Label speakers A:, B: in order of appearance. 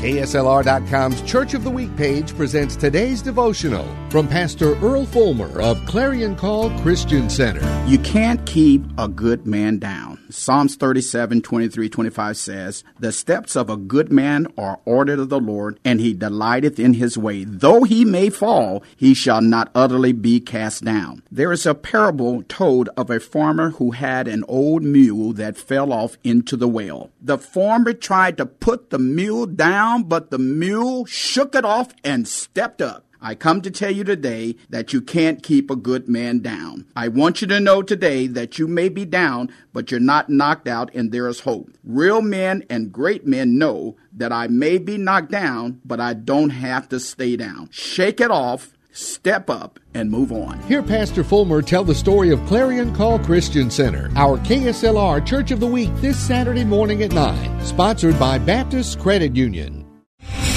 A: KSLR.com's Church of the Week page presents today's devotional from Pastor Earl Fulmer of Clarion Call Christian Center.
B: You can't keep a good man down. Psalms 37, 23, 25 says, The steps of a good man are ordered of the Lord, and he delighteth in his way. Though he may fall, he shall not utterly be cast down. There is a parable told of a farmer who had an old mule that fell off into the well. The farmer tried to put the mule down, but the mule shook it off and stepped up. I come to tell you today that you can't keep a good man down. I want you to know today that you may be down, but you're not knocked out and there is hope. Real men and great men know that I may be knocked down, but I don't have to stay down. Shake it off. Step up and move on.
A: Hear Pastor Fulmer tell the story of Clarion Call Christian Center, our KSLR Church of the Week this Saturday morning at 9, sponsored by Baptist Credit Union.